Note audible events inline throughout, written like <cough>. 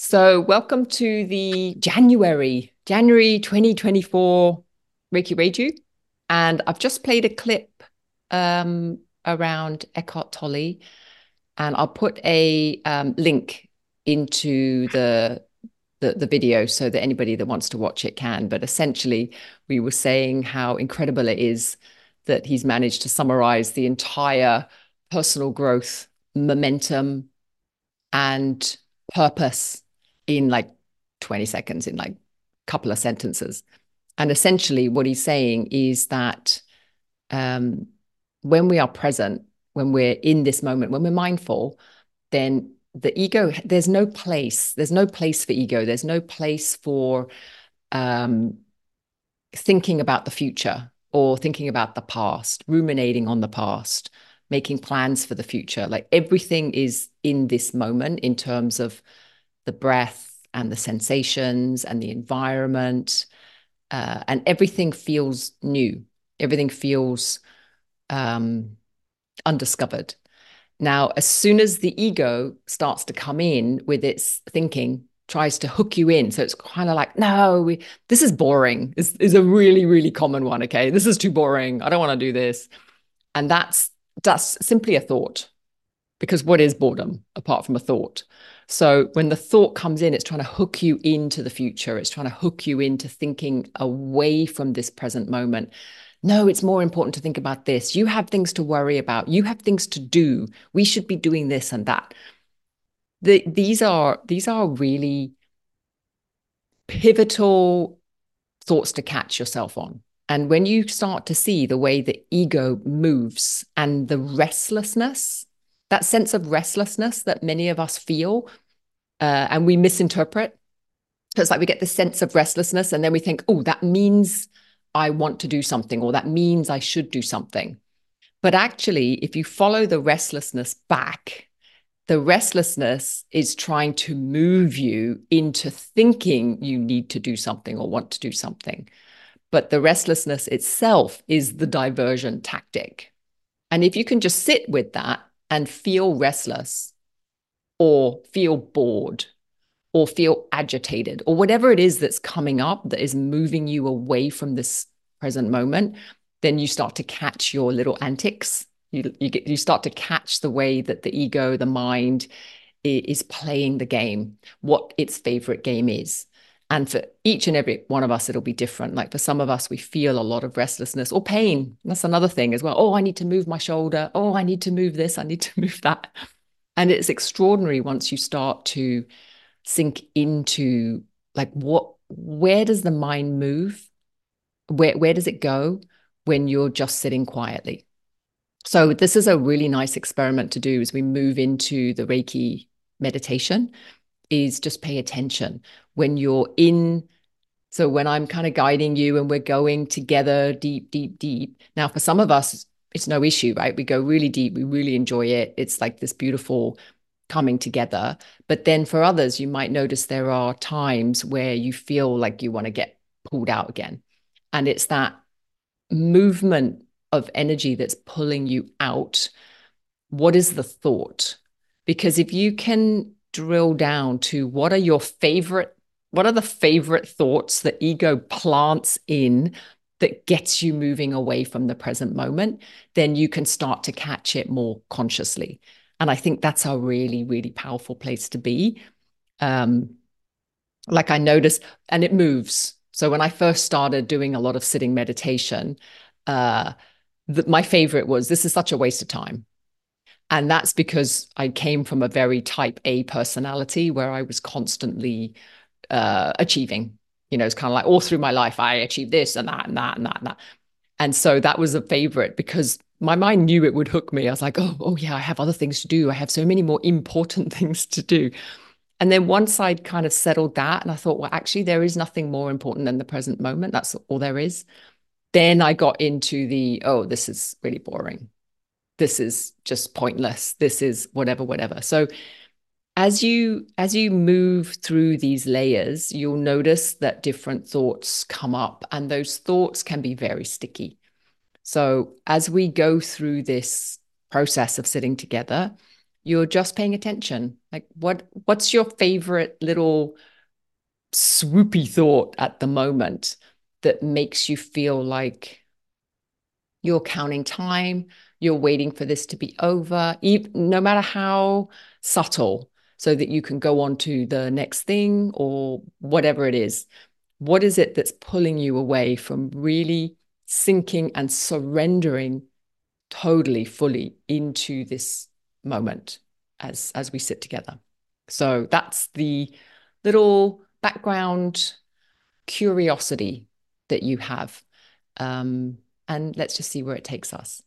So, welcome to the January, January 2024 Reiki Reiju. And I've just played a clip um, around Eckhart Tolle, and I'll put a um, link into the, the the video so that anybody that wants to watch it can. But essentially, we were saying how incredible it is that he's managed to summarize the entire personal growth momentum and purpose in like 20 seconds, in like a couple of sentences. And essentially, what he's saying is that um, when we are present, when we're in this moment, when we're mindful, then the ego, there's no place, there's no place for ego, there's no place for um, thinking about the future or thinking about the past, ruminating on the past, making plans for the future. Like everything is in this moment in terms of the breath and the sensations and the environment. Uh, and everything feels new. Everything feels um, undiscovered. Now, as soon as the ego starts to come in with its thinking, tries to hook you in. So it's kind of like, no, we, this is boring, is, is a really, really common one. Okay. This is too boring. I don't want to do this. And that's that's simply a thought. Because what is boredom apart from a thought? So when the thought comes in, it's trying to hook you into the future. It's trying to hook you into thinking away from this present moment. No, it's more important to think about this. You have things to worry about. You have things to do. We should be doing this and that. The, these are these are really pivotal thoughts to catch yourself on. And when you start to see the way the ego moves and the restlessness that sense of restlessness that many of us feel uh, and we misinterpret. So it's like we get this sense of restlessness and then we think, oh, that means I want to do something or that means I should do something. But actually, if you follow the restlessness back, the restlessness is trying to move you into thinking you need to do something or want to do something. But the restlessness itself is the diversion tactic. And if you can just sit with that and feel restless or feel bored or feel agitated or whatever it is that's coming up that is moving you away from this present moment, then you start to catch your little antics. You, you, get, you start to catch the way that the ego, the mind is playing the game, what its favorite game is. And for each and every one of us, it'll be different. Like for some of us, we feel a lot of restlessness or pain. That's another thing as well. Oh, I need to move my shoulder. Oh, I need to move this. I need to <laughs> move that. And it's extraordinary once you start to sink into like what, where does the mind move? Where, where does it go when you're just sitting quietly? So this is a really nice experiment to do as we move into the Reiki meditation is just pay attention when you're in. So when i'm kind of guiding you and we're going together deep deep deep. Now for some of us it's no issue right? We go really deep. We really enjoy it. It's like this beautiful coming together. But then for others you might notice there are times where you feel like you want to get pulled out again. And it's that movement of energy that's pulling you out. What is the thought? Because if you can drill down to what are your favorite what are the favorite thoughts that ego plants in that gets you moving away from the present moment? Then you can start to catch it more consciously. And i think that's a really really powerful place to be. Um like i notice and it moves. So when i first started doing a lot of sitting meditation uh my favorite was this is such a waste of time and that's because I came from a very type A personality where I was constantly uh, achieving. You know, it's kind of like all through my life, I achieved this and that and that and that and that. And so that was a favorite because my mind knew it would hook me. I was like, oh, oh yeah, I have other things to do. I have so many more important <laughs> things to do. And then once I'd kind of settled that and I thought, well, actually, there is nothing more important than the present moment. That's all there is. Then I got into the, oh, this is really boring this is just pointless. This is whatever whatever. So as you as you move through these layers you'll notice that different thoughts come up and those thoughts can be very sticky. So as we go through this process of sitting together you're just paying attention. Like what what's your favorite little swoopy thought at the moment that makes you feel like you're counting time, you're waiting for this to be over, no matter how subtle, so that you can go on to the next thing or whatever it is. What is it that's pulling you away from really sinking and surrendering totally, fully into this moment as as we sit together? So that's the little background curiosity that you have. Um, and let's just see where it takes us.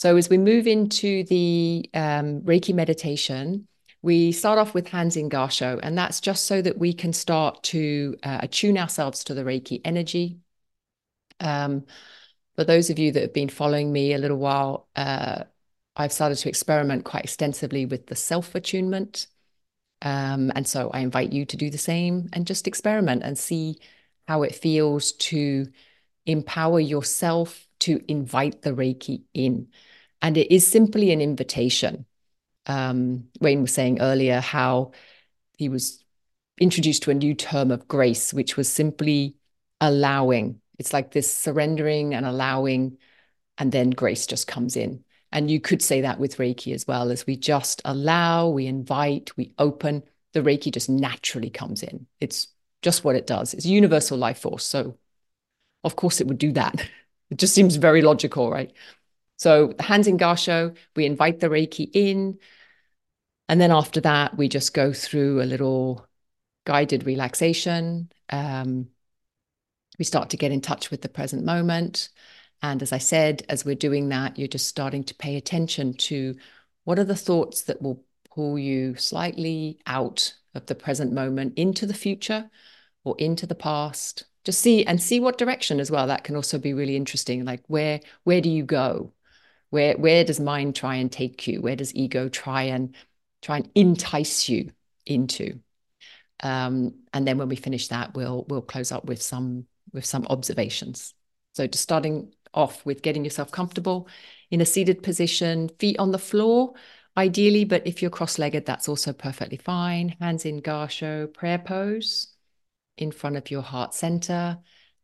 So, as we move into the um, Reiki meditation, we start off with hands in Gassho, and that's just so that we can start to uh, attune ourselves to the Reiki energy. Um, for those of you that have been following me a little while, uh, I've started to experiment quite extensively with the self attunement. Um, and so I invite you to do the same and just experiment and see how it feels to empower yourself to invite the Reiki in. And it is simply an invitation. Um, Wayne was saying earlier how he was introduced to a new term of grace, which was simply allowing. It's like this surrendering and allowing, and then grace just comes in. And you could say that with Reiki as well, as we just allow, we invite, we open, the Reiki just naturally comes in. It's just what it does. It's universal life force. So, of course, it would do that. <laughs> It just seems very logical, right? So, the hands in Gassho, we invite the Reiki in. And then after that, we just go through a little guided relaxation. Um, we start to get in touch with the present moment. And as I said, as we're doing that, you're just starting to pay attention to what are the thoughts that will pull you slightly out of the present moment into the future or into the past. Just see and see what direction as well. That can also be really interesting. Like where where do you go? Where where does mind try and take you? Where does ego try and try and entice you into? Um, and then when we finish that, we'll we'll close up with some with some observations. So just starting off with getting yourself comfortable in a seated position, feet on the floor, ideally, but if you're cross legged, that's also perfectly fine. Hands in Gassho, prayer pose in front of your heart center.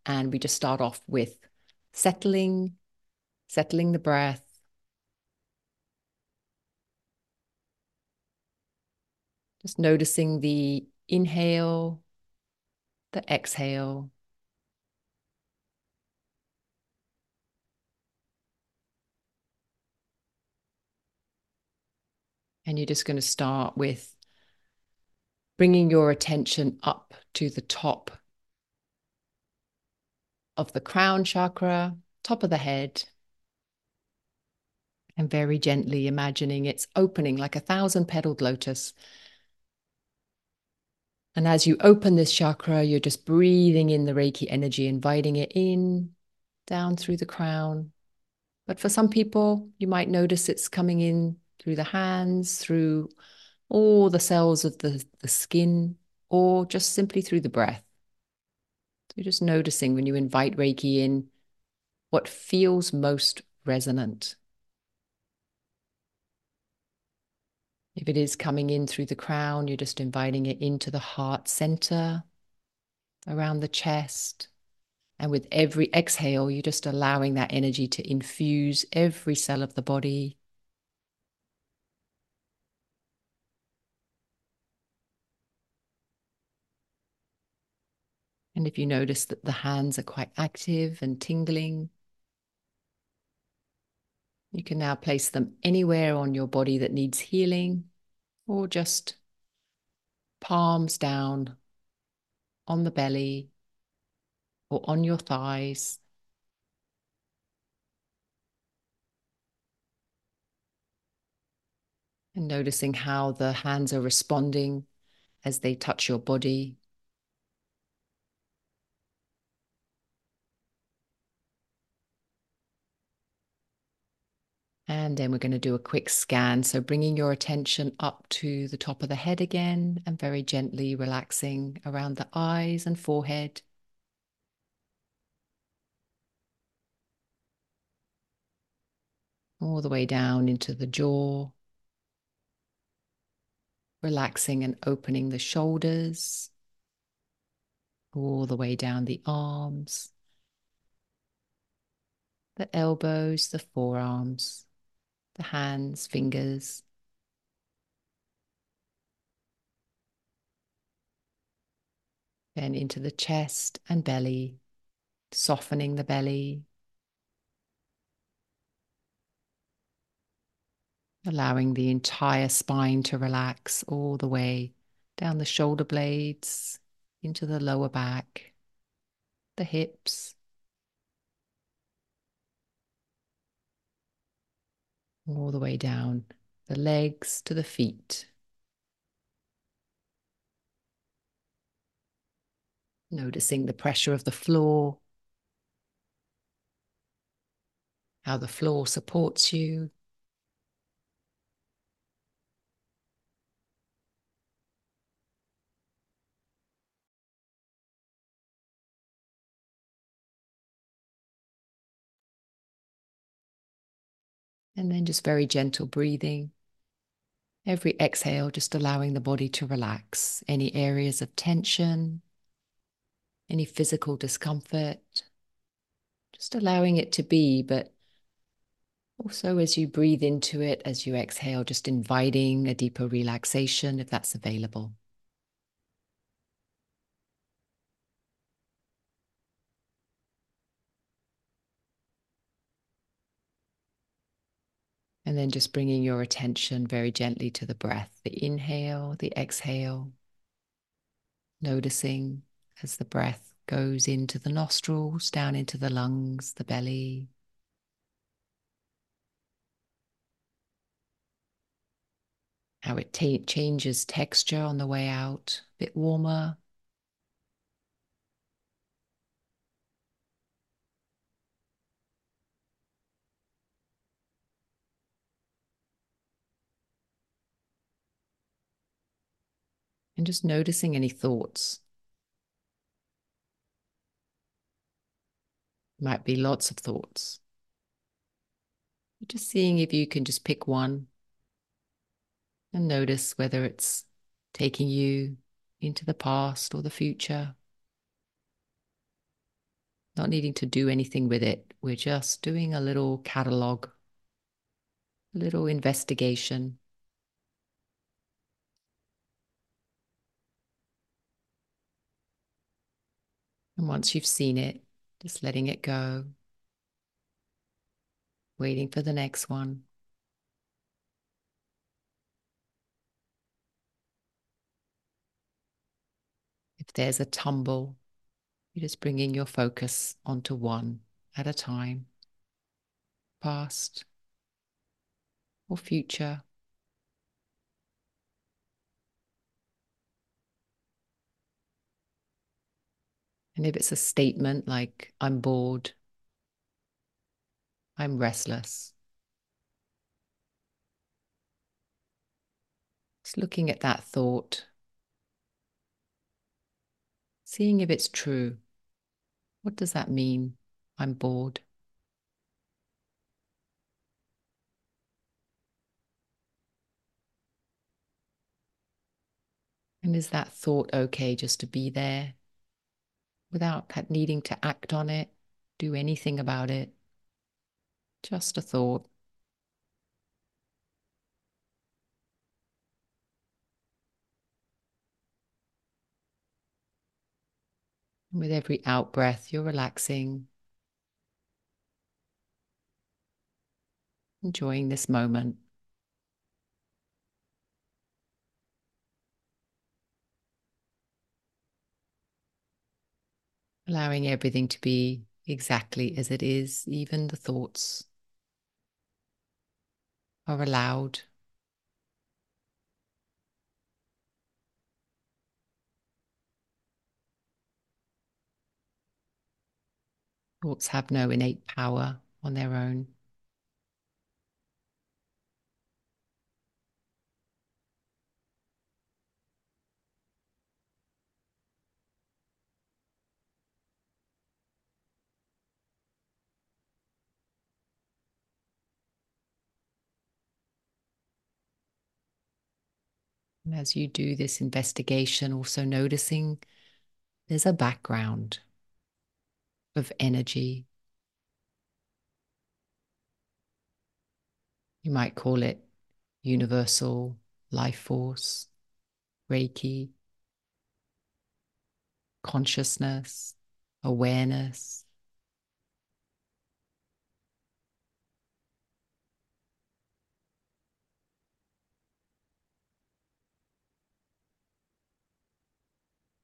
And we just start off with settling, settling the breath. Just noticing the inhale, the exhale. And you're just going to start with bringing your attention up to the top of the crown chakra, top of the head, and very gently imagining it's opening like a thousand petaled lotus. And as you open this chakra, you're just breathing in the Reiki energy, inviting it in, down through the crown. But for some people, you might notice it's coming in through the hands, through all the cells of the, the skin, or just simply through the breath. So you're just noticing when you invite Reiki in what feels most resonant. If it is coming in through the crown, you're just inviting it into the heart center, around the chest. And with every exhale, you're just allowing that energy to infuse every cell of the body, And if you notice that the hands are quite active and tingling, you can now place them anywhere on your body that needs healing or just palms down on the belly or on your thighs. And noticing how the hands are responding as they touch your body. And then we're going to do a quick scan. So bringing your attention up to the top of the head again and very gently relaxing around the eyes and forehead. All the way down into the jaw. relaxing and opening the shoulders all the way down the arms, the elbows, the forearms, the hands, fingers. Then into the chest and belly, softening the belly, allowing the entire spine to relax all the way down the shoulder blades, into the lower back, the hips. All the way down the legs to the feet. Noticing the pressure of the floor, how the floor supports you. And then just very gentle breathing. Every exhale, just allowing the body to relax. Any areas of tension, any physical discomfort, just allowing it to be, but also as you breathe into it, as you exhale, just inviting a deeper relaxation if that's available. And then just bringing your attention very gently to the breath, the inhale, the exhale, noticing as the breath goes into the nostrils, down into the lungs, the belly. How it ta- changes texture on the way out, a bit warmer, and just noticing any thoughts. Might be lots of thoughts. Just seeing if you can just pick one and notice whether it's taking you into the past or the future. Not needing to do anything with it. We're just doing a little catalog, a little investigation. And once you've seen it, just letting it go, waiting for the next one. If there's a tumble, you're just bringing your focus onto one at a time, past or future. And if it's a statement like, I'm bored, I'm restless, just looking at that thought, seeing if it's true. What does that mean? I'm bored. And is that thought okay just to be there? Without needing to act on it, do anything about it. Just a thought. With every out breath, you're relaxing, enjoying this moment. Allowing everything to be exactly as it is, even the thoughts are allowed. Thoughts have no innate power on their own. And as you do this investigation, also noticing there's a background of energy. You might call it universal life force, Reiki, consciousness, awareness.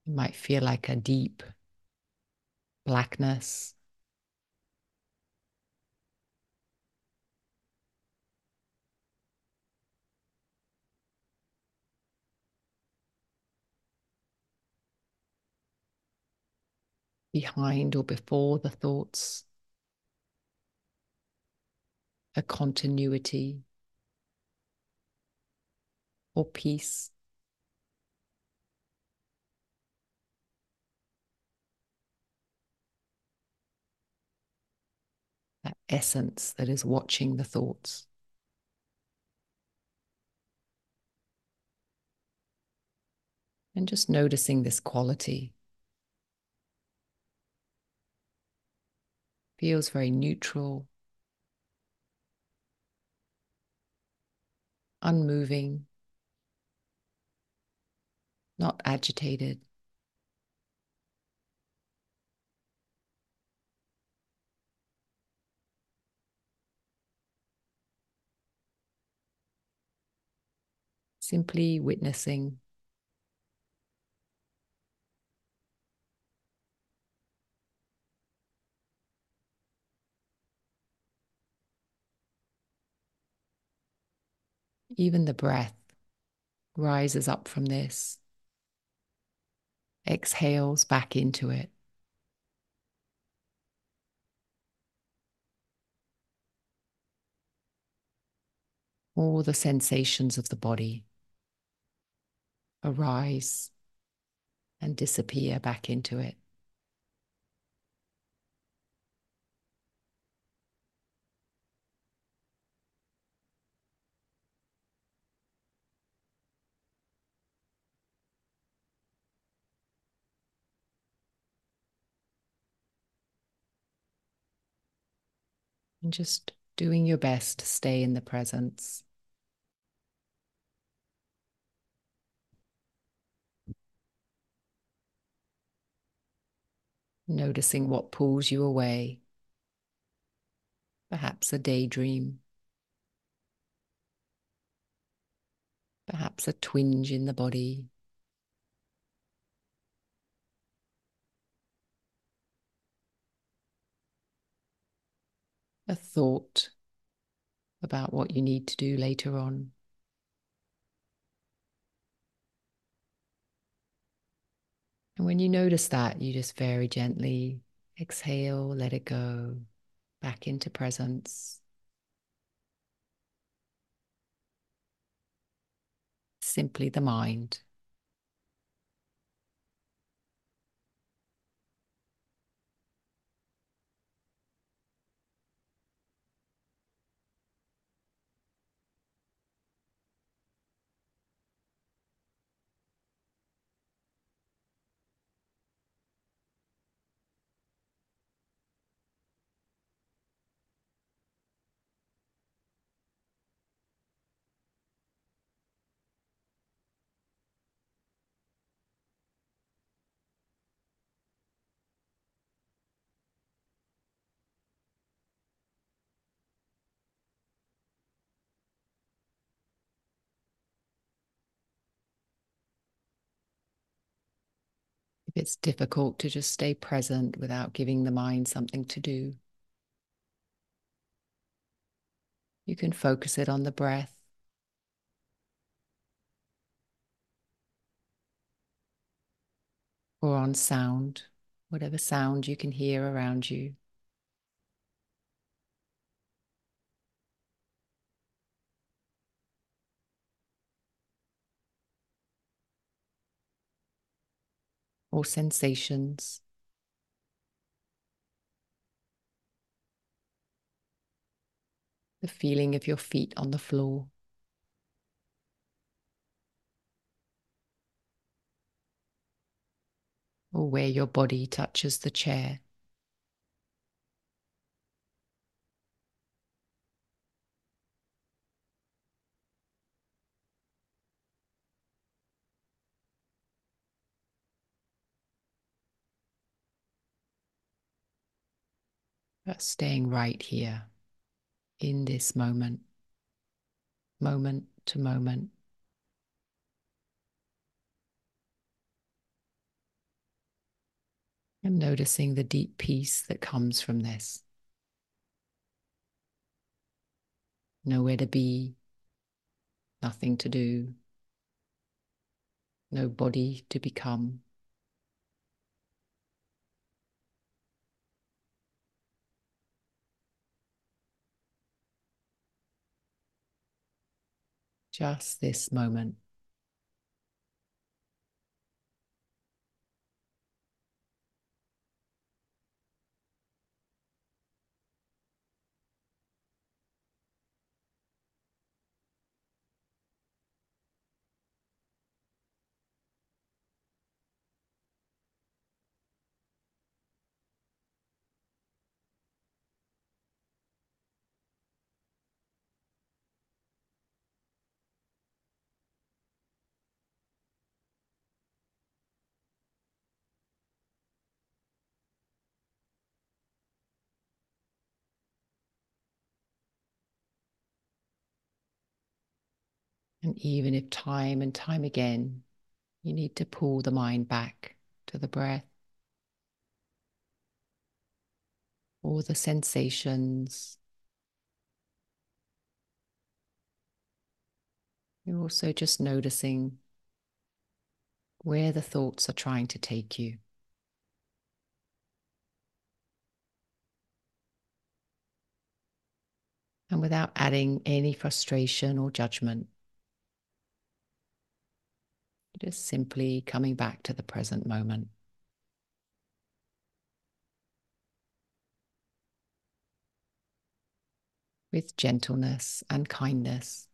You might feel like a deep blackness. Behind or before the thoughts, a continuity or peace. that essence that is watching the thoughts. And just noticing this quality. Feels very neutral, unmoving, not agitated. Simply witnessing. Even the breath rises up from this, exhales back into it. All the sensations of the body arise and disappear back into it. And just doing your best to stay in the presence. Noticing what pulls you away. Perhaps a daydream, perhaps a twinge in the body. A thought about what you need to do later on. And when you notice that, you just very gently exhale, let it go back into presence. Simply the mind. It's difficult to just stay present without giving the mind something to do, you can focus it on the breath. Or on sound, whatever sound you can hear around you. or sensations. The feeling of your feet on the floor. Or where your body touches the chair. But staying right here in this moment, moment to moment. And noticing the deep peace that comes from this. Nowhere to be, nothing to do, no body to become. Just this moment. And even if time and time again you need to pull the mind back to the breath or the sensations, you're also just noticing where the thoughts are trying to take you. And without adding any frustration or judgment, just simply coming back to the present moment. With gentleness and kindness.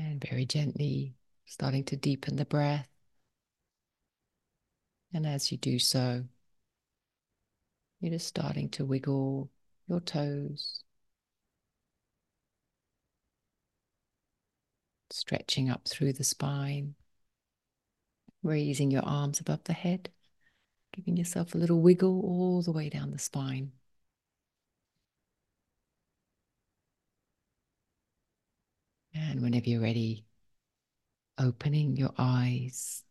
And very gently starting to deepen the breath. And as you do so, you're just starting to wiggle your toes, stretching up through the spine, raising your arms above the head, giving yourself a little wiggle all the way down the spine. And whenever you're ready, opening your eyes